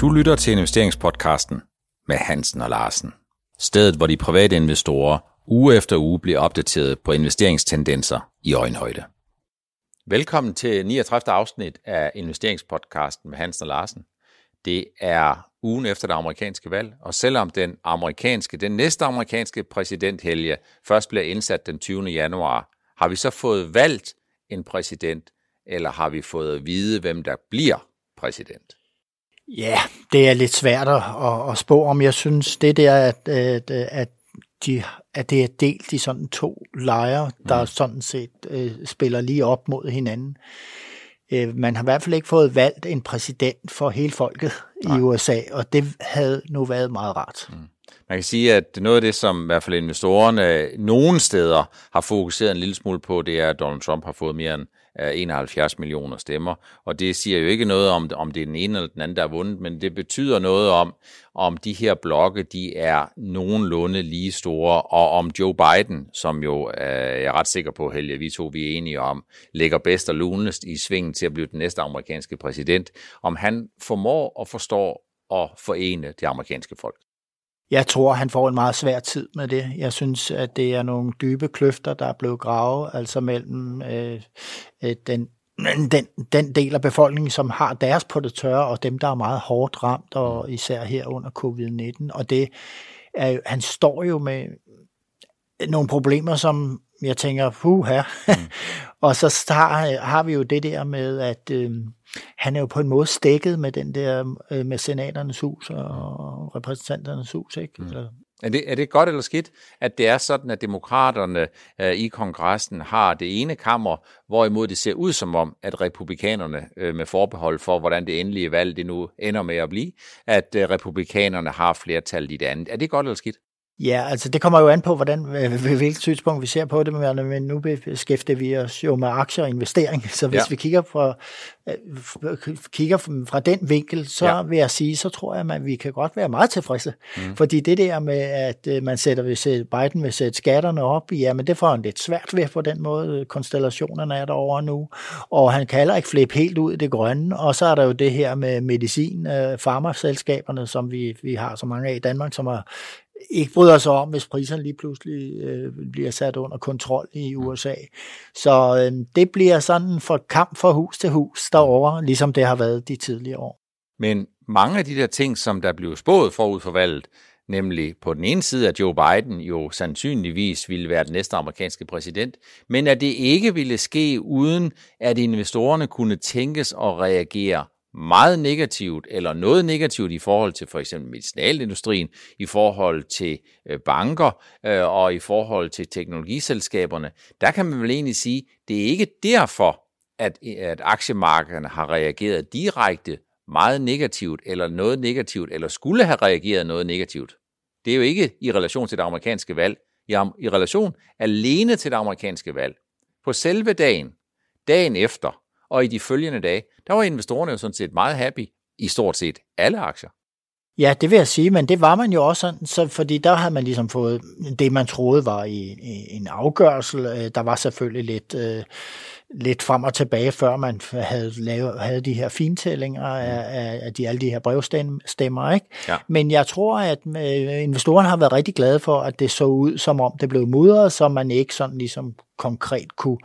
Du lytter til investeringspodcasten med Hansen og Larsen. Stedet, hvor de private investorer uge efter uge bliver opdateret på investeringstendenser i øjenhøjde. Velkommen til 39. afsnit af investeringspodcasten med Hansen og Larsen. Det er ugen efter det amerikanske valg, og selvom den amerikanske, den næste amerikanske præsidenthelge først bliver indsat den 20. januar, har vi så fået valgt en præsident, eller har vi fået at vide, hvem der bliver præsident? Ja, det er lidt svært at, at spå om. Jeg synes, det der, at, at, at, de, at det er delt i sådan to lejre, der mm. sådan set øh, spiller lige op mod hinanden. Øh, man har i hvert fald ikke fået valgt en præsident for hele folket Nej. i USA, og det havde nu været meget rart. Mm. Man kan sige, at noget af det, som i hvert fald investorerne nogle steder har fokuseret en lille smule på, det er, at Donald Trump har fået mere end 71 millioner stemmer. Og det siger jo ikke noget om, om det er den ene eller den anden, der har vundet, men det betyder noget om, om de her blokke, de er nogenlunde lige store, og om Joe Biden, som jo øh, jeg er ret sikker på, Helge, vi to vi er enige om, ligger bedst og lunest i svingen til at blive den næste amerikanske præsident, om han formår og forstår at forene det amerikanske folk. Jeg tror, han får en meget svær tid med det. Jeg synes, at det er nogle dybe kløfter, der er blevet gravet, altså mellem øh, øh, den, den, den del af befolkningen, som har deres på det tørre, og dem, der er meget hårdt ramt, og især her under covid-19. Og det er, han står jo med nogle problemer, som jeg tænker, puh her. Mm. og så har, har vi jo det der med, at øh, han er jo på en måde stikket med den der øh, med senaternes hus og repræsentanternes hus, ikke? Mm. Eller, er det, er det godt eller skidt, at det er sådan, at demokraterne øh, i kongressen har det ene kammer, hvorimod det ser ud som om, at republikanerne øh, med forbehold for, hvordan det endelige valg det nu ender med at blive, at øh, republikanerne har flertal i det andet. Er det godt eller skidt? Ja, altså det kommer jo an på, hvordan, hvilket synspunkt vi ser på det, men nu beskæftiger vi os jo med aktier og investering, så hvis ja. vi kigger fra, øh, kigger fra den vinkel, så ja. vil jeg sige, så tror jeg, at vi kan godt være meget tilfredse. Mm. Fordi det der med, at øh, man sætter, hvis Biden vil sætte skatterne op, ja, men det får han lidt svært ved på den måde. Konstellationerne er derovre nu, og han kan heller ikke flippe helt ud i det grønne. Og så er der jo det her med medicin, øh, farmaselskaberne, som vi, vi har så mange af i Danmark, som har ikke bryder sig om, hvis priserne lige pludselig øh, bliver sat under kontrol i. USA. Så øh, det bliver sådan for kamp fra hus til hus derovre, ligesom det har været de tidligere år. Men mange af de der ting, som der blev spået forud for valget, nemlig på den ene side, at Joe Biden jo sandsynligvis ville være den næste amerikanske præsident, men at det ikke ville ske uden, at investorerne kunne tænkes at reagere meget negativt eller noget negativt i forhold til for eksempel medicinalindustrien, i forhold til øh, banker øh, og i forhold til teknologiselskaberne, der kan man vel egentlig sige, det er ikke derfor, at, at aktiemarkederne har reageret direkte meget negativt eller noget negativt, eller skulle have reageret noget negativt. Det er jo ikke i relation til det amerikanske valg, i relation alene til det amerikanske valg. På selve dagen, dagen efter, og i de følgende dage, der var investorerne jo sådan set meget happy i stort set alle aktier. Ja, det vil jeg sige, men det var man jo også sådan, så, fordi der havde man ligesom fået det, man troede var i, i en afgørelse. Øh, der var selvfølgelig lidt, øh, lidt frem og tilbage, før man havde, lavet, havde de her fintællinger af, af, af de, alle de her brevstemmer. Ikke? Ja. Men jeg tror, at øh, investorerne har været rigtig glade for, at det så ud, som om det blev mudret, så man ikke sådan ligesom konkret kunne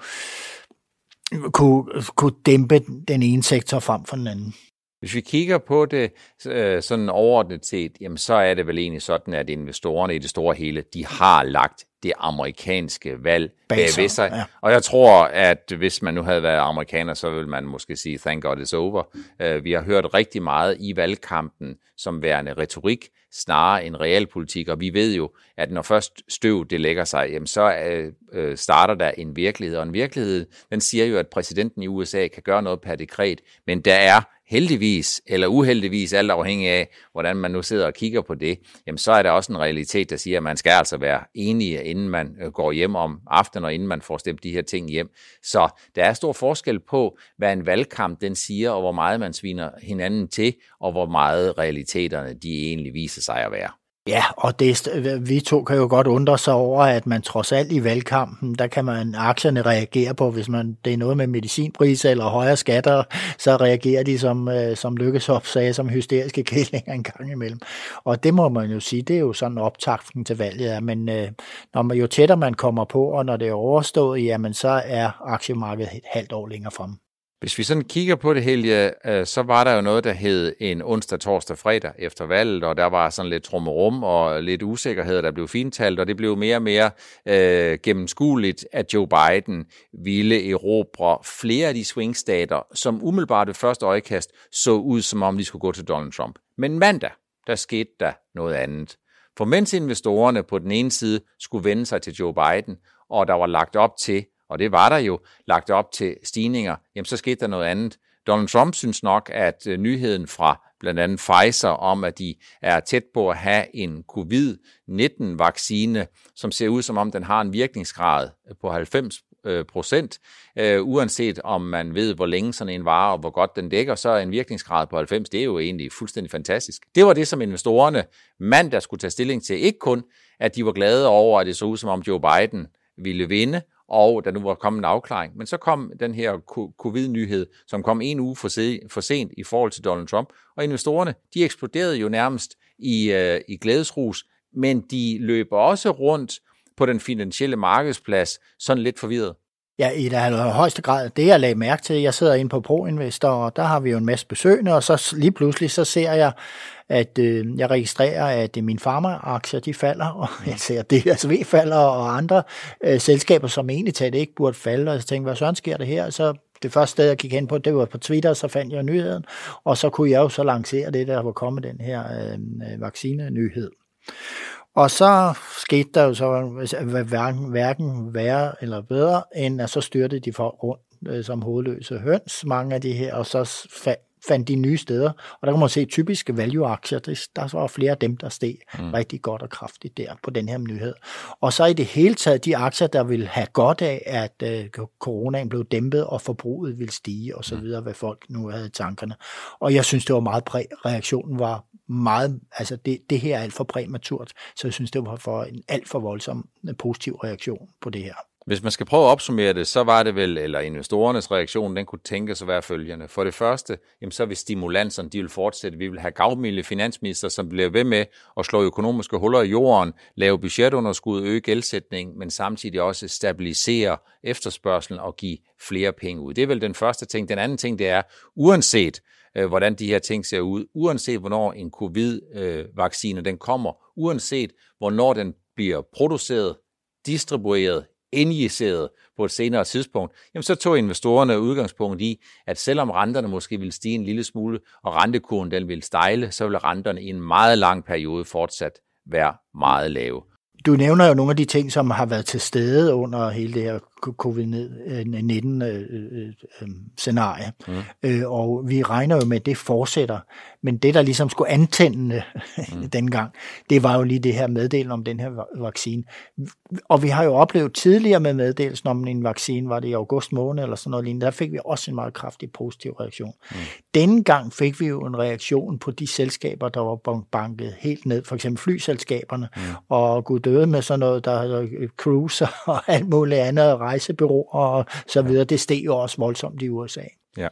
kunne, kunne dæmpe den ene sektor frem for den anden. Hvis vi kigger på det øh, sådan overordnet set, jamen så er det vel egentlig sådan, at investorerne i det store hele, de har lagt det amerikanske valg bag ved sig. Ja. Og jeg tror, at hvis man nu havde været amerikaner, så ville man måske sige, thank God it's over. Uh, vi har hørt rigtig meget i valgkampen som værende retorik, snarere end realpolitik, og vi ved jo, at når først støv det lægger sig, jamen så uh, starter der en virkelighed, og en virkelighed, den siger jo, at præsidenten i USA kan gøre noget per dekret, men der er heldigvis eller uheldigvis, alt afhængig af, hvordan man nu sidder og kigger på det, jamen så er der også en realitet, der siger, at man skal altså være enige, inden man øh, går hjem om aftenen, og inden man får stemt de her ting hjem. Så der er stor forskel på, hvad en valgkamp den siger, og hvor meget man sviner hinanden til, og hvor meget realiteterne de egentlig viser sig at være. Ja, og det, øh, vi to kan jo godt undre sig over, at man trods alt i valgkampen, der kan man aktierne reagere på, hvis man det er noget med medicinpriser eller højere skatter, så reagerer de som, øh, som Lykkesop sagde, som hysteriske kællinger en gang imellem. Og det må man jo sige, det er jo sådan optakten til valget, men øh, når man, jo tættere man kommer på, og når det er overstået, jamen så er aktiemarkedet et halvt år længere frem. Hvis vi sådan kigger på det hele, øh, så var der jo noget, der hed en onsdag, torsdag, fredag efter valget, og der var sådan lidt trummerum og lidt usikkerhed, der blev fintalt, og det blev mere og mere øh, gennemskueligt, at Joe Biden ville erobre flere af de swingstater, som umiddelbart ved første øjekast så ud, som om de skulle gå til Donald Trump. Men mandag, der skete der noget andet. For mens investorerne på den ene side skulle vende sig til Joe Biden, og der var lagt op til, og det var der jo lagt op til stigninger, jamen så skete der noget andet. Donald Trump synes nok, at øh, nyheden fra blandt andet Pfizer om, at de er tæt på at have en covid-19-vaccine, som ser ud som om den har en virkningsgrad øh, på 90 øh, procent, øh, uanset om man ved, hvor længe sådan en varer, og hvor godt den dækker, så er en virkningsgrad på 90, det er jo egentlig fuldstændig fantastisk. Det var det, som investorerne mandag skulle tage stilling til. Ikke kun, at de var glade over, at det så ud som om Joe Biden ville vinde, og der nu var kommet en afklaring. Men så kom den her covid-nyhed, som kom en uge for, sent i forhold til Donald Trump, og investorerne, de eksploderede jo nærmest i, øh, i glædesrus, men de løber også rundt på den finansielle markedsplads sådan lidt forvirret. Ja, i den højeste grad. Det jeg lagde mærke til, jeg sidder inde på ProInvestor, og der har vi jo en masse besøgende, og så lige pludselig så ser jeg, at øh, jeg registrerer, at øh, mine farmaaktier de falder, og jeg ser at DSV falder, og andre øh, selskaber, som egentlig talt ikke burde falde, og jeg tænkte, hvad sådan sker det her? Så det første sted, jeg gik hen på, det var på Twitter, så fandt jeg nyheden, og så kunne jeg jo så lancere det, der var kommet den her øh, øh vaccinenyhed. Og så skete der jo så hverken, hverken værre eller bedre, end at så styrte de folk rundt øh, som hovedløse høns, mange af de her, og så fandt de nye steder. Og der kan man se typiske value-aktier, der var flere af dem, der steg mm. rigtig godt og kraftigt der på den her nyhed. Og så i det hele taget de aktier, der vil have godt af, at øh, coronaen blev dæmpet, og forbruget ville stige, og så mm. videre, hvad folk nu havde i tankerne. Og jeg synes, det var meget præ. Reaktionen var meget, altså det, det her er alt for præmaturt, så jeg synes, det var for en alt for voldsom positiv reaktion på det her. Hvis man skal prøve at opsummere det, så var det vel, eller investorernes reaktion, den kunne tænkes at være følgende. For det første, jamen så vil stimulanserne, de vil fortsætte. Vi vil have gavmilde finansminister, som bliver ved med at slå økonomiske huller i jorden, lave budgetunderskud, øge gældsætning, men samtidig også stabilisere efterspørgselen og give flere penge ud. Det er vel den første ting. Den anden ting, det er, uanset øh, hvordan de her ting ser ud, uanset hvornår en covid-vaccine den kommer, uanset hvornår den bliver produceret, distribueret, injiceret på et senere tidspunkt, jamen så tog investorerne udgangspunkt i, at selvom renterne måske ville stige en lille smule, og rentekurven den ville stejle, så ville renterne i en meget lang periode fortsat være meget lave. Du nævner jo nogle af de ting, som har været til stede under hele det her covid-19-scenarie, øh, mm. øh, og vi regner jo med, at det fortsætter. Men det, der ligesom skulle antænde mm. dengang, det var jo lige det her meddelen om den her vaccine. Og vi har jo oplevet tidligere med meddelelsen om en vaccine, var det i august måned eller sådan noget lignende, der fik vi også en meget kraftig positiv reaktion. Mm. Denne gang fik vi jo en reaktion på de selskaber, der var banket helt ned, for eksempel flyselskaberne, mm. og gud døde med sådan noget, der hedder cruise og alt muligt andet, rejsebyråer og så videre. Det steg jo også voldsomt i USA. Ja.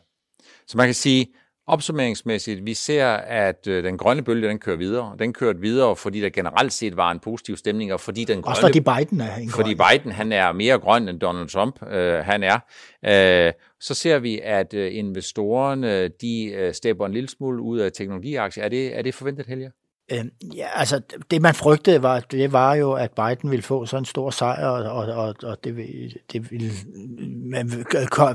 Så man kan sige, Opsummeringsmæssigt, vi ser, at øh, den grønne bølge, den kører videre. Den kørte videre, fordi der generelt set var en positiv stemning, og fordi den grønne... Også fordi Biden er en Fordi Biden, han er mere grøn, end Donald Trump, øh, han er. Øh, så ser vi, at øh, investorerne, de øh, stepper en lille smule ud af teknologiaktier. Er det, er det forventet, Helge? Øh, ja, altså det man frygtede var, det var jo, at Biden ville få sådan en stor sejr, og, og, og det, det ville man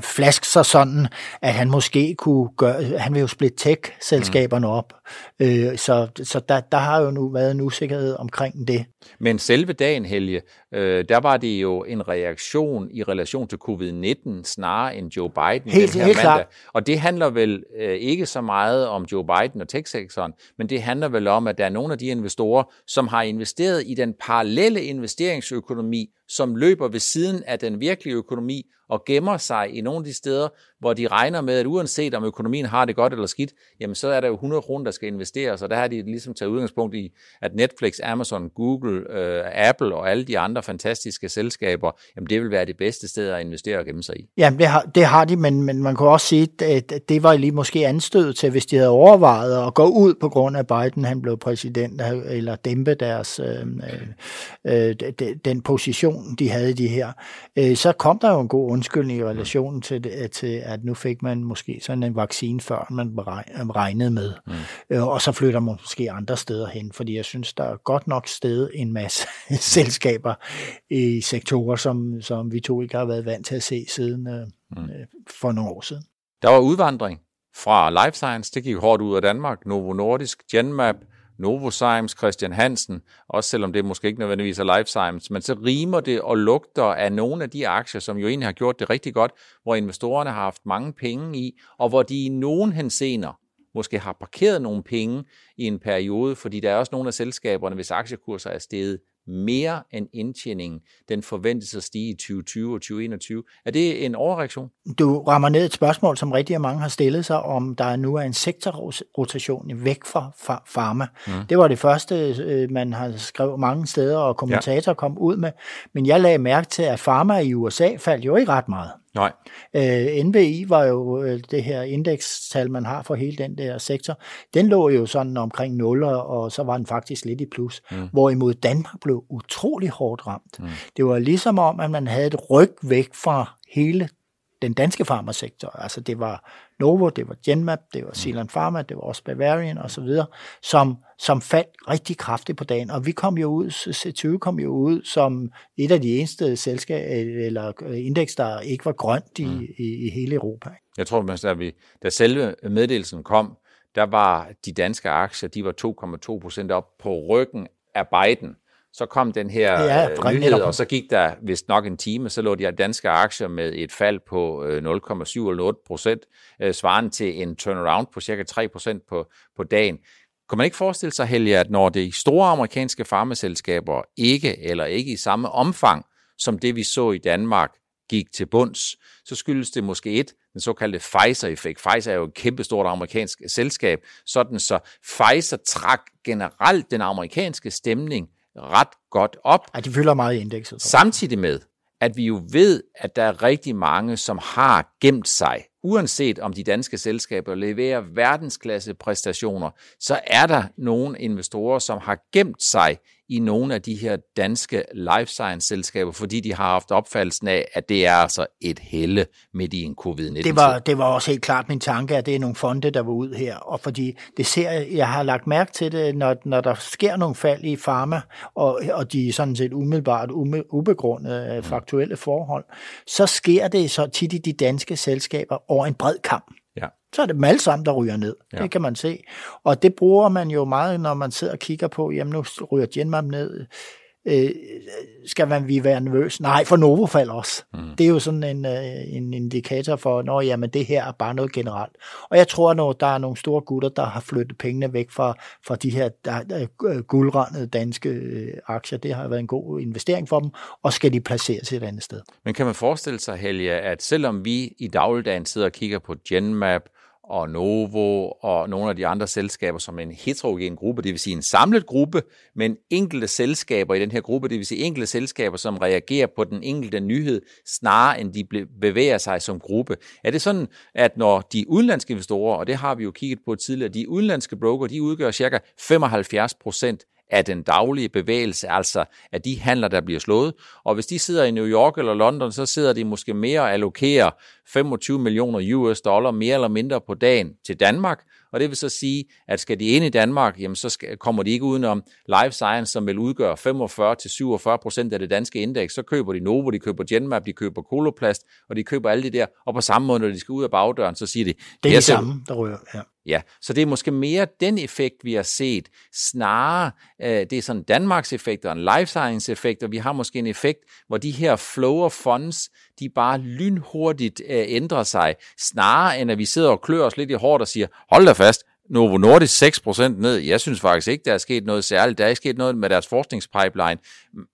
flaske sig sådan, at han måske kunne gøre, han vil jo splitte tech-selskaberne op, øh, så, så der, der har jo nu været en usikkerhed omkring det. Men selve dagen, Helge, øh, der var det jo en reaktion i relation til covid-19 snarere end Joe Biden helt, den her helt mandag. Klar. Og det handler vel øh, ikke så meget om Joe Biden og tech-sektoren, men det handler vel om, at der er nogle af de investorer, som har investeret i den parallelle investeringsøkonomi, som løber ved siden af den virkelige økonomi og gemmer sig i nogle af de steder, hvor de regner med, at uanset om økonomien har det godt eller skidt, jamen så er der jo 100 kroner, der skal investeres, og der har de ligesom taget udgangspunkt i, at Netflix, Amazon, Google, øh, Apple og alle de andre fantastiske selskaber, jamen det vil være det bedste sted at investere og gemme sig i. Jamen det har, det har de, men, men man kan også sige, at det var lige måske anstød til, hvis de havde overvejet at gå ud på grund af Biden, han blev præsident, eller dæmpe deres, øh, øh, øh den position, de havde de her, øh, så kom der jo en god undskyldning i relation til, til, at nu fik man måske sådan en vaccine, før man regnede med. Mm. Øh, og så flytter man måske andre steder hen, fordi jeg synes, der er godt nok sted en masse selskaber i sektorer, som, som vi to ikke har været vant til at se siden øh, mm. Øh, for nogle år siden. Der var udvandring fra Life Science, det gik hårdt ud af Danmark, Novo Nordisk, Genmap, Novozymes, Christian Hansen, også selvom det måske ikke nødvendigvis er Life Science, men så rimer det og lugter af nogle af de aktier, som jo egentlig har gjort det rigtig godt, hvor investorerne har haft mange penge i, og hvor de i nogen hensener måske har parkeret nogle penge i en periode, fordi der er også nogle af selskaberne, hvis aktiekurser er steget mere end indtjeningen, den forventes at stige i 2020 og 2021. Er det en overreaktion? Du rammer ned et spørgsmål, som rigtig mange har stillet sig, om der nu er en sektorrotation væk fra pharma. Mm. Det var det første, øh, man har skrevet mange steder, og kommentatorer ja. kom ud med. Men jeg lagde mærke til, at pharma i USA faldt jo ikke ret meget. Nej. Øh, NBI var jo øh, det her indekstal, man har for hele den der sektor. Den lå jo sådan omkring 0, og så var den faktisk lidt i plus. Mm. Hvorimod Danmark blev utrolig hårdt ramt. Mm. Det var ligesom om, at man havde et ryg væk fra hele den danske farmasektor. Altså det var Novo, det var Genmap, det var Zealand Pharma, det var også Bavarian osv., som, som faldt rigtig kraftigt på dagen. Og vi kom jo ud, C20 kom jo ud som et af de eneste selskaber eller indeks, der ikke var grønt i, mm. i, i hele Europa. Jeg tror, at vi, da selve meddelelsen kom, der var de danske aktier, de var 2,2 procent op på ryggen af Biden så kom den her ja, øh, nyhed, og så gik der vist nok en time, så lå de danske aktier med et fald på øh, 0,7 eller 8 procent, øh, svarende til en turnaround på cirka 3 procent på, på dagen. Kan man ikke forestille sig, Helge, at når de store amerikanske farmaselskaber ikke, eller ikke i samme omfang, som det vi så i Danmark, gik til bunds, så skyldes det måske et, den såkaldte Pfizer-effekt. Pfizer er jo et kæmpestort amerikansk selskab, sådan så Pfizer trak generelt den amerikanske stemning ret godt op. Ja, de fylder meget i indekset. Samtidig med, at vi jo ved, at der er rigtig mange, som har gemt sig uanset om de danske selskaber leverer verdensklasse præstationer, så er der nogle investorer, som har gemt sig i nogle af de her danske life science selskaber, fordi de har haft opfattelsen af, at det er altså et helle midt i en covid-19. Det var, det var også helt klart min tanke, at det er nogle fonde, der var ud her, og fordi det ser, jeg har lagt mærke til det, når, når der sker nogle fald i pharma, og, og de er sådan set umiddelbart ubegrundede mm. faktuelle forhold, så sker det så tit i de danske selskaber over en bred kamp. Så er det dem alle sammen, der ryger ned. Ja. Det kan man se. Og det bruger man jo meget, når man sidder og kigger på, jamen nu ryger Genmap ned øh, skal man vi være nervøs? Nej, for Novo falder også. Mm. Det er jo sådan en, øh, en indikator for, når jamen det her er bare noget generelt. Og jeg tror, når der er nogle store gutter, der har flyttet pengene væk fra, fra de her der, der, øh, guldrandede danske øh, aktier, det har været en god investering for dem, og skal de placeres et andet sted. Men kan man forestille sig, Helge, at selvom vi i dagligdagen sidder og kigger på Genmap, og Novo og nogle af de andre selskaber som en heterogen gruppe, det vil sige en samlet gruppe, men enkelte selskaber i den her gruppe, det vil sige enkelte selskaber, som reagerer på den enkelte nyhed, snarere end de bevæger sig som gruppe. Er det sådan, at når de udenlandske investorer, og det har vi jo kigget på tidligere, de udenlandske broker, de udgør cirka 75 procent af den daglige bevægelse, altså af de handler, der bliver slået. Og hvis de sidder i New York eller London, så sidder de måske mere og allokerer 25 millioner US dollar mere eller mindre på dagen til Danmark, og det vil så sige, at skal de ind i Danmark, jamen så skal, kommer de ikke udenom life science, som vil udgøre 45-47 procent af det danske indeks. Så køber de Novo, de køber Genmap, de køber Coloplast, og de køber alle det der. Og på samme måde, når de skal ud af bagdøren, så siger de... Det er det samme, der rører, ja. Ja, så det er måske mere den effekt, vi har set, snarere øh, det er sådan Danmarks effekt og en life science effekt, og vi har måske en effekt, hvor de her flow of funds, de bare lynhurtigt øh, ændrer sig, snarere end at vi sidder og klør os lidt i hårdt og siger, hold da fast, Novo Nordisk 6% ned. Jeg synes faktisk ikke, der er sket noget særligt. Der er ikke sket noget med deres forskningspipeline.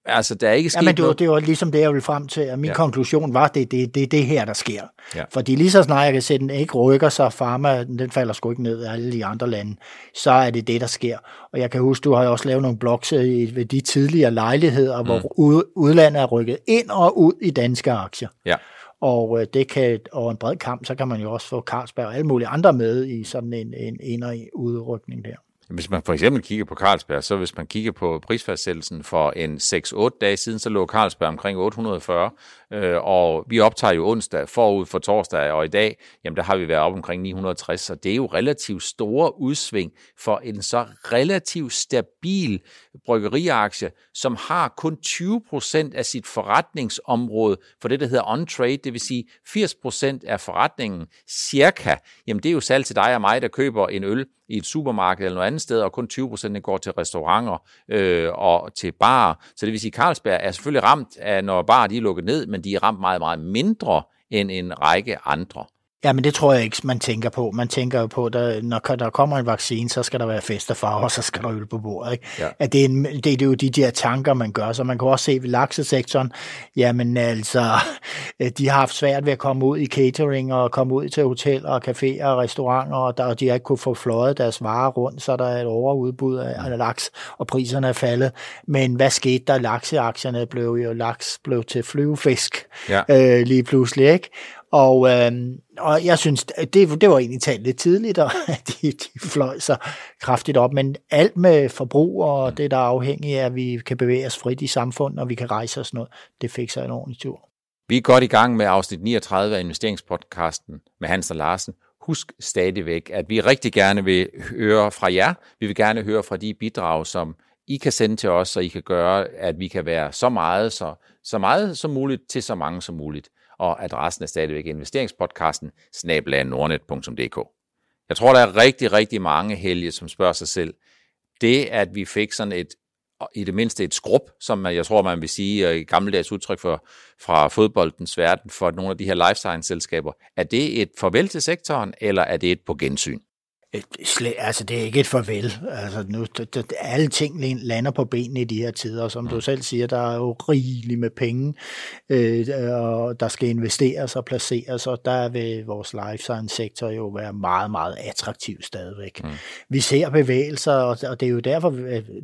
Altså, der er ikke sket ja, men det, noget. det var ligesom det, jeg ville frem til, at min ja. konklusion var, det er det, det, det her, der sker. Ja. Fordi lige så snart jeg kan se, den ikke rykker sig, farma, den falder sgu ikke ned af alle de andre lande, så er det det, der sker. Og jeg kan huske, du har også lavet nogle blogs ved de tidligere lejligheder, mm. hvor udlandet er rykket ind og ud i danske aktier. Ja. Og øh, det kan over en bred kamp, så kan man jo også få Carlsberg og alle mulige andre med i sådan en, en en udrykning der. Hvis man for eksempel kigger på Carlsberg, så hvis man kigger på prisfastsættelsen for en 6-8 dage siden, så lå Carlsberg omkring 840, øh, og vi optager jo onsdag forud for torsdag, og i dag, jamen der har vi været op omkring 960, så det er jo relativt store udsving for en så relativt stabil bryggeriaktie, som har kun 20% af sit forretningsområde for det, der hedder on-trade, det vil sige 80% af forretningen cirka, jamen det er jo salg til dig og mig, der køber en øl i et supermarked eller noget andet sted, og kun 20% går til restauranter øh, og til bar. Så det vil sige, at Carlsberg er selvfølgelig ramt af, når barer de er lukket ned, men de er ramt meget, meget mindre end en række andre. Ja, men det tror jeg ikke, man tænker på. Man tænker jo på, at når der kommer en vaccine, så skal der være fest og farver, så skal der øl på bordet. Ikke? Ja. At det, er en, det, det er jo de der tanker, man gør. Så man kan også se ved laksesektoren, jamen altså, de har haft svært ved at komme ud i catering og komme ud til hoteller og caféer og restauranter, og, der, og de har ikke kunne få fløjet deres varer rundt, så der er et overudbud af, af laks, og priserne er faldet. Men hvad skete der? Lakseaktierne blev jo, laks blev til flyvefisk ja. øh, lige pludselig, ikke? Og, øh, og jeg synes, det, det var egentlig talt lidt tidligt, og de, de fløj sig kraftigt op. Men alt med forbrug og det, der er afhængigt af, at vi kan bevæge os frit i samfundet, og vi kan rejse os noget, det fik sig en ordentlig tur. Vi er godt i gang med afsnit 39 af investeringspodcasten med Hans og Larsen. Husk stadigvæk, at vi rigtig gerne vil høre fra jer. Vi vil gerne høre fra de bidrag, som I kan sende til os, så I kan gøre, at vi kan være så meget, så, så meget som muligt til så mange som muligt og adressen er stadigvæk investeringspodcasten snabelagnordnet.dk. Jeg tror, der er rigtig, rigtig mange helge, som spørger sig selv, det at vi fik sådan et, i det mindste et skrub, som jeg tror, man vil sige øh, i gammeldags udtryk for, fra fodboldens verden, for nogle af de her life science-selskaber, er det et farvel til sektoren, eller er det et på gensyn? Altså det er ikke et farvel. Altså nu, det, det, alle ting lander på benene i de her tider, og som du selv siger, der er jo rigeligt med penge, øh, og der skal investeres og placeres, og der vil vores life science sektor jo være meget, meget attraktiv stadigvæk. Mm. Vi ser bevægelser, og, og det er jo derfor,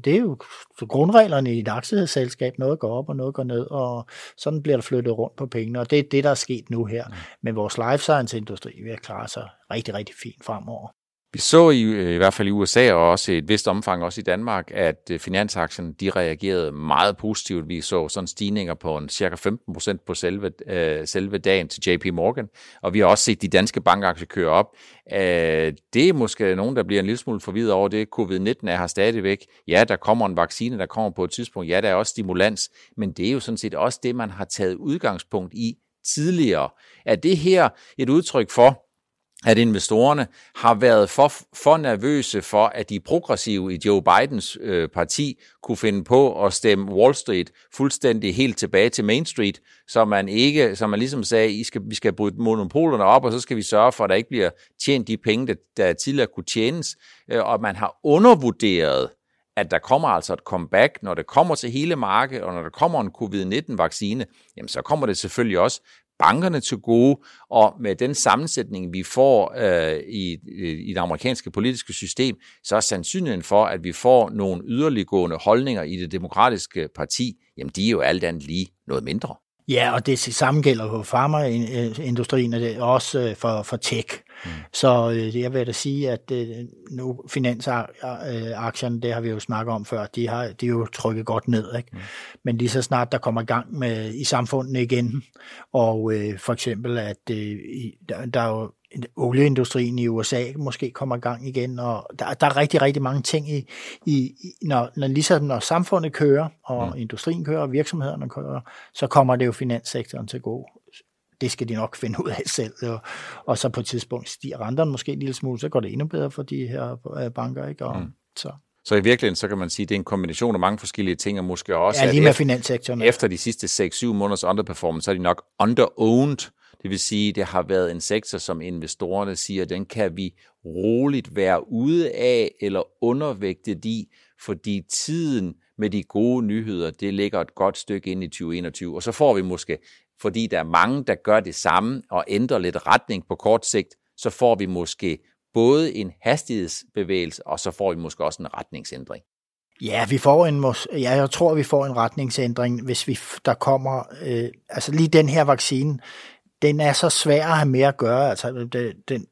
det er jo grundreglerne i et aktieselskab, noget går op og noget går ned, og sådan bliver der flyttet rundt på pengene, og det er det, der er sket nu her. Mm. Men vores life science industri vil klare sig rigtig, rigtig fint fremover. Vi så i, øh, i hvert fald i USA og også i et vist omfang også i Danmark, at øh, finansaktierne finansaktien de reagerede meget positivt. Vi så sådan stigninger på en cirka 15 procent på selve, øh, selve dagen til JP Morgan, og vi har også set de danske bankaktier køre op. Øh, det er måske nogen, der bliver en lille smule forvirret over det. Covid-19 er her stadigvæk. Ja, der kommer en vaccine, der kommer på et tidspunkt. Ja, der er også stimulans, men det er jo sådan set også det, man har taget udgangspunkt i tidligere. Er det her et udtryk for, at investorerne har været for, for nervøse for, at de progressive i Joe Bidens øh, parti kunne finde på at stemme Wall Street fuldstændig helt tilbage til Main Street, så man ikke, som man ligesom sagde, I skal, vi skal bryde monopolerne op, og så skal vi sørge for, at der ikke bliver tjent de penge, der, der tidligere kunne tjenes, øh, og man har undervurderet at der kommer altså et comeback, når det kommer til hele markedet, og når der kommer en covid-19-vaccine, jamen så kommer det selvfølgelig også bankerne til gode, og med den sammensætning, vi får øh, i, i det amerikanske politiske system, så er sandsynligheden for, at vi får nogle yderliggående holdninger i det demokratiske parti, jamen de er jo alt andet lige noget mindre. Ja, og det samme gælder på farmaindustrien, og det er også øh, for, for tech. Mm. Så øh, jeg vil da sige, at øh, nu finansaktierne, det har vi jo snakket om før, de har, de er jo trykket godt ned. Ikke? Mm. Men lige så snart der kommer gang med i samfundet igen, og øh, for eksempel, at øh, der, der er jo olieindustrien i USA måske kommer i gang igen, og der, der er rigtig, rigtig mange ting i, i når, når, ligesom når samfundet kører, og mm. industrien kører, og virksomhederne kører, så kommer det jo finanssektoren til gode. Det skal de nok finde ud af selv, og, og så på et tidspunkt stiger renterne måske en lille smule, så går det endnu bedre for de her øh, banker, ikke? Og, mm. så. Så i virkeligheden, så kan man sige, at det er en kombination af mange forskellige ting, og måske også... Ja, lige med finanssektoren. Efter de sidste 6-7 måneders underperformance, så er de nok underowned Det vil sige, det har været en sektor, som investorerne siger, den kan vi roligt være ude af eller undervægtet i, fordi tiden med de gode nyheder, det ligger et godt stykke ind i 2021. Og så får vi måske, fordi der er mange, der gør det samme og ændrer lidt retning på kort sigt, så får vi måske både en hastighedsbevægelse, og så får vi måske også en retningsændring. Ja, vi får en, ja, jeg tror, vi får en retningsændring, hvis vi der kommer, øh, altså lige den her vaccine, den er så svær at have med at gøre, altså det, den,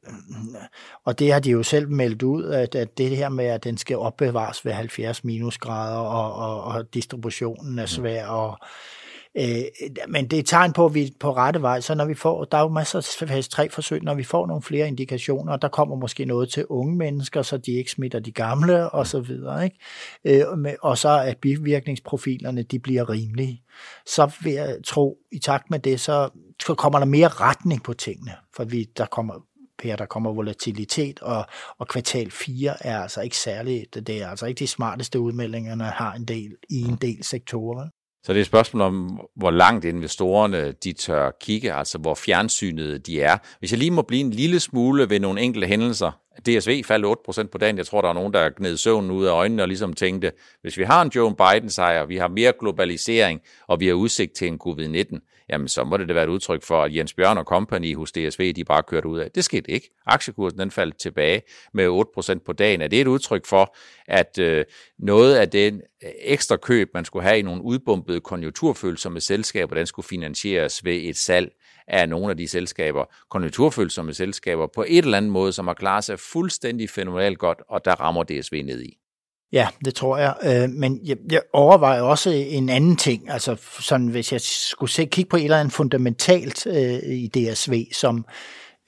og det har de jo selv meldt ud, at, at det her med, at den skal opbevares ved 70 minusgrader, og, og, og distributionen er mm. svær, og Øh, men det er et tegn på, at vi er på rette vej, så når vi får, der er jo masser af fase 3 forsøg, når vi får nogle flere indikationer, og der kommer måske noget til unge mennesker, så de ikke smitter de gamle, og så videre, ikke? Øh, og så at bivirkningsprofilerne, de bliver rimelige. Så vil jeg tro, i takt med det, så kommer der mere retning på tingene, for vi, der kommer Per, der kommer volatilitet, og, og kvartal 4 er altså ikke særligt, det er altså ikke de smarteste udmeldinger, der har en del i en del sektorer. Så det er et spørgsmål om, hvor langt investorerne de tør kigge, altså hvor fjernsynet de er. Hvis jeg lige må blive en lille smule ved nogle enkelte hændelser. DSV faldt 8% på dagen. Jeg tror, der er nogen, der gned søvnen ud af øjnene og ligesom tænkte, hvis vi har en Joe Biden-sejr, vi har mere globalisering, og vi har udsigt til en covid-19, jamen så må det da være et udtryk for, at Jens Bjørn og company hos DSV, de bare kørte ud af. Det skete ikke. Aktiekursen den faldt tilbage med 8% på dagen. Er det et udtryk for, at øh, noget af den øh, ekstra køb, man skulle have i nogle udbumpede konjunkturfølsomme selskaber, den skulle finansieres ved et salg af nogle af de selskaber, konjunkturfølsomme selskaber, på et eller andet måde, som har klaret sig fuldstændig fænomenalt godt, og der rammer DSV ned i. Ja, det tror jeg. Øh, men jeg, jeg overvejer også en anden ting. Altså, sådan, hvis jeg skulle se, kigge på et eller andet fundamentalt øh, i DSV, som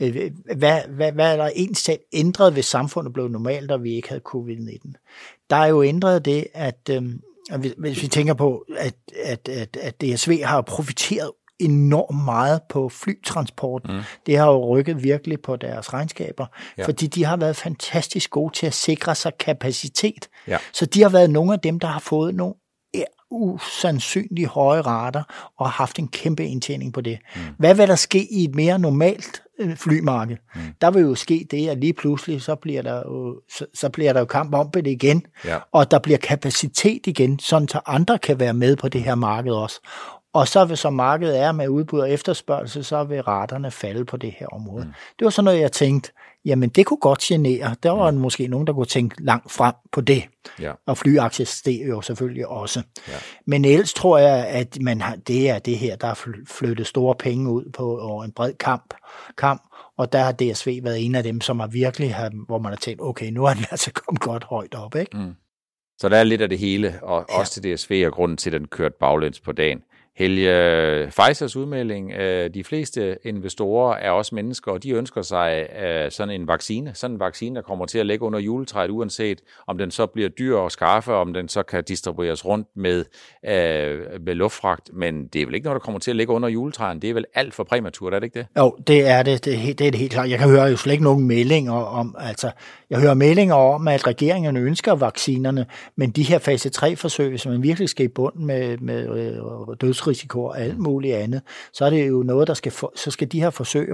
øh, hvad, hvad, hvad er der ens ændret, hvis samfundet blev normalt, og vi ikke havde covid-19? Der er jo ændret det, at øh, hvis vi tænker på, at, at, at, at DSV har profiteret enormt meget på flytransport. Mm. Det har jo rykket virkelig på deres regnskaber, ja. fordi de har været fantastisk gode til at sikre sig kapacitet. Ja. Så de har været nogle af dem, der har fået nogle usandsynligt høje rater og har haft en kæmpe indtjening på det. Mm. Hvad vil der ske i et mere normalt øh, flymarked? Mm. Der vil jo ske det, at lige pludselig så bliver der jo, så, så bliver der jo kamp om det igen, ja. og der bliver kapacitet igen, sådan så andre kan være med på det her marked også. Og så hvis så markedet er med udbud og efterspørgsel, så vil raterne falde på det her område. Mm. Det var sådan noget, jeg tænkte, jamen det kunne godt genere. Der var mm. måske nogen, der kunne tænke langt frem på det. Ja. Og flyaktier steg jo selvfølgelig også. Ja. Men ellers tror jeg, at man har, det er det her, der har flyttet store penge ud på over en bred kamp, kamp og der har DSV været en af dem, som har virkelig, har, hvor man har tænkt, okay, nu er den altså kommet godt højt op, ikke? Mm. Så der er lidt af det hele, og ja. også til DSV, og grunden til, at den kørte baglæns på dagen. Helge, Pfizers udmelding, øh, de fleste investorer er også mennesker, og de ønsker sig øh, sådan en vaccine, sådan en vaccine, der kommer til at ligge under juletræet, uanset om den så bliver dyr at skaffe, om den så kan distribueres rundt med, øh, med luftfragt, men det er vel ikke noget, der kommer til at ligge under juletræet, det er vel alt for præmaturt, er det ikke det? Jo, det er det, det er, det er det helt klart. Jeg kan høre jo slet ikke nogen meldinger om, altså, jeg hører meldinger om, at regeringen ønsker vaccinerne, men de her fase 3-forsøg, som man virkelig skal i bunden med, med øh, dødsrisiko og alt muligt andet, så er det jo noget, der skal, for, så skal de her forsøg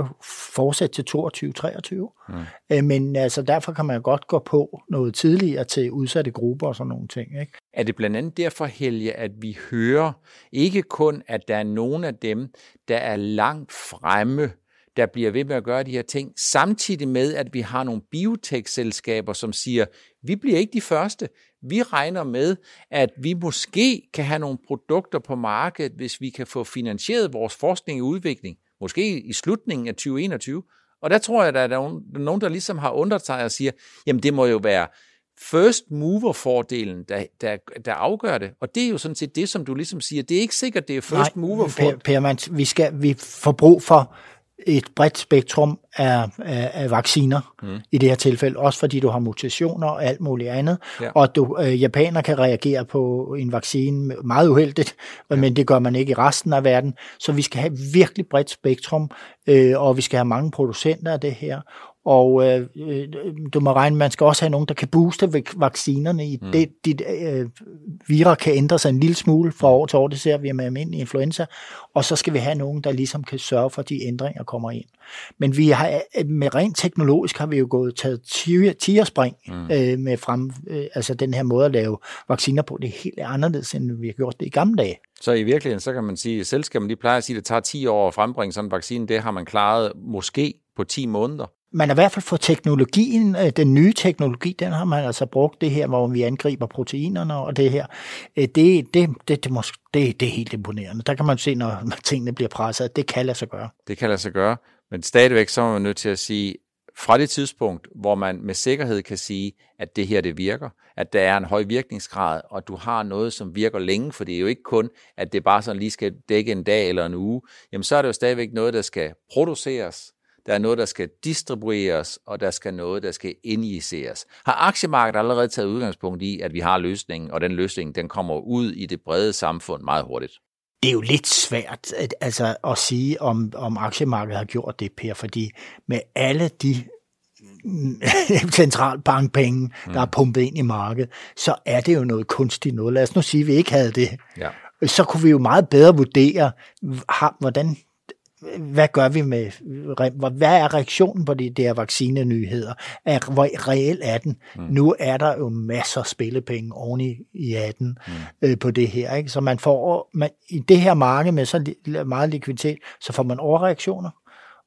fortsætte til 22-23. Mm. Øh, men altså, derfor kan man godt gå på noget tidligere til udsatte grupper og sådan nogle ting. Ikke? Er det blandt andet derfor, Helge, at vi hører ikke kun, at der er nogle af dem, der er langt fremme der bliver ved med at gøre de her ting, samtidig med, at vi har nogle biotech-selskaber, som siger, vi bliver ikke de første. Vi regner med, at vi måske kan have nogle produkter på markedet, hvis vi kan få finansieret vores forskning og udvikling, måske i slutningen af 2021. Og der tror jeg, at der er nogen, der ligesom har undret sig og siger, jamen det må jo være first mover-fordelen, der, der, der afgør det. Og det er jo sådan set det, som du ligesom siger. Det er ikke sikkert, det er first mover-fordelen. Per, per, vi, skal, vi får brug for et bredt spektrum af, af, af vacciner mm. i det her tilfælde, også fordi du har mutationer og alt muligt andet, ja. og du, øh, japaner kan reagere på en vaccine meget uheldigt, ja. men det gør man ikke i resten af verden, så vi skal have virkelig bredt spektrum, øh, og vi skal have mange producenter af det her, Og øh, du må regne, man skal også have nogen, der kan booste vaccinerne. I mm. det, dit øh, virus kan ændre sig en lille smule fra år til år, det ser vi med almindelig influenza. Og så skal vi have nogen, der ligesom kan sørge for, at de ændringer kommer ind. Men vi har, med rent teknologisk har vi jo gået taget tierspring mm. øh, med frem, øh, altså den her måde at lave vacciner på. Det er helt anderledes, end vi har gjort det i gamle dage. Så i virkeligheden, så kan man sige, at selskaberne de plejer at sige, at det tager 10 år at frembringe sådan en vaccine. Det har man klaret måske på 10 måneder. Man har i hvert fald fået teknologien, øh, den nye teknologi, den har man altså brugt det her, hvor vi angriber proteinerne og det her. Øh, det, det, det, det, det, det, det er helt imponerende. Der kan man se, når tingene bliver presset, at det kan lade sig gøre. Det kan lade sig gøre, men stadigvæk så er man nødt til at sige, fra det tidspunkt, hvor man med sikkerhed kan sige, at det her det virker, at der er en høj virkningsgrad, og du har noget, som virker længe, for det er jo ikke kun, at det bare sådan lige skal dække en dag eller en uge, jamen så er det jo stadigvæk noget, der skal produceres, der er noget, der skal distribueres, og der skal noget, der skal injiceres. Har aktiemarkedet allerede taget udgangspunkt i, at vi har løsningen, og den løsning, den kommer ud i det brede samfund meget hurtigt? Det er jo lidt svært at, altså, at sige, om, om aktiemarkedet har gjort det, Per, fordi med alle de centralbankpenge, der er pumpet ind i markedet, så er det jo noget kunstigt noget. Lad os nu sige, at vi ikke havde det. Ja. Så kunne vi jo meget bedre vurdere, hvordan hvad gør vi med, hvad er reaktionen på de der vaccinenyheder? Er, hvor reel er den? Mm. Nu er der jo masser af spillepenge oven i, i 18 mm. øh, på det her. Ikke? Så man får, man, i det her marked med så meget likviditet, så får man overreaktioner,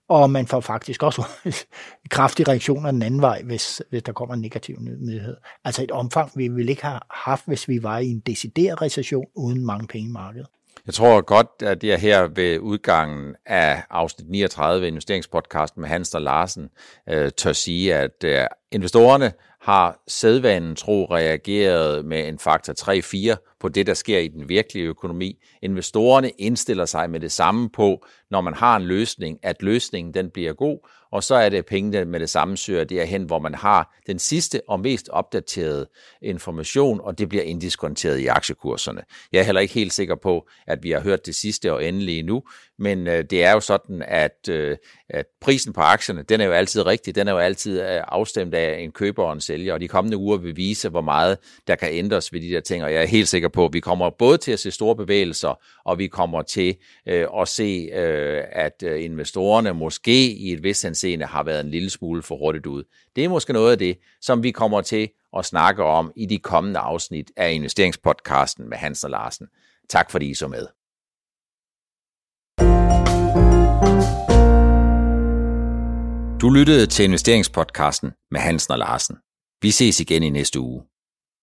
og man får faktisk også kraftige reaktioner den anden vej, hvis, hvis der kommer en negativ nyhed. Altså et omfang, vi ville ikke have haft, hvis vi var i en decideret recession uden mange penge i markedet. Jeg tror godt, at jeg her ved udgangen af afsnit 39 investeringspodcasten med Hans og Larsen øh, tør sige, at øh, investorerne har sædvanen tro reageret med en faktor 3-4 på det, der sker i den virkelige økonomi. Investorerne indstiller sig med det samme på, når man har en løsning, at løsningen den bliver god, og så er det pengene med det samme søger derhen, hvor man har den sidste og mest opdaterede information, og det bliver indiskonteret i aktiekurserne. Jeg er heller ikke helt sikker på, at vi har hørt det sidste og endelige nu, men øh, det er jo sådan, at, øh, at prisen på aktierne, den er jo altid rigtig, den er jo altid øh, afstemt af en køber og en sælger, og de kommende uger vil vise, hvor meget der kan ændres ved de der ting, og jeg er helt sikker på, vi kommer både til at se store bevægelser, og vi kommer til øh, at se, øh, at øh, investorerne måske i et vist henseende har været en lille smule for hurtigt ud. Det er måske noget af det, som vi kommer til at snakke om i de kommende afsnit af investeringspodcasten med Hans og Larsen. Tak fordi I så med. Du lyttede til investeringspodcasten med Hansen og Larsen. Vi ses igen i næste uge.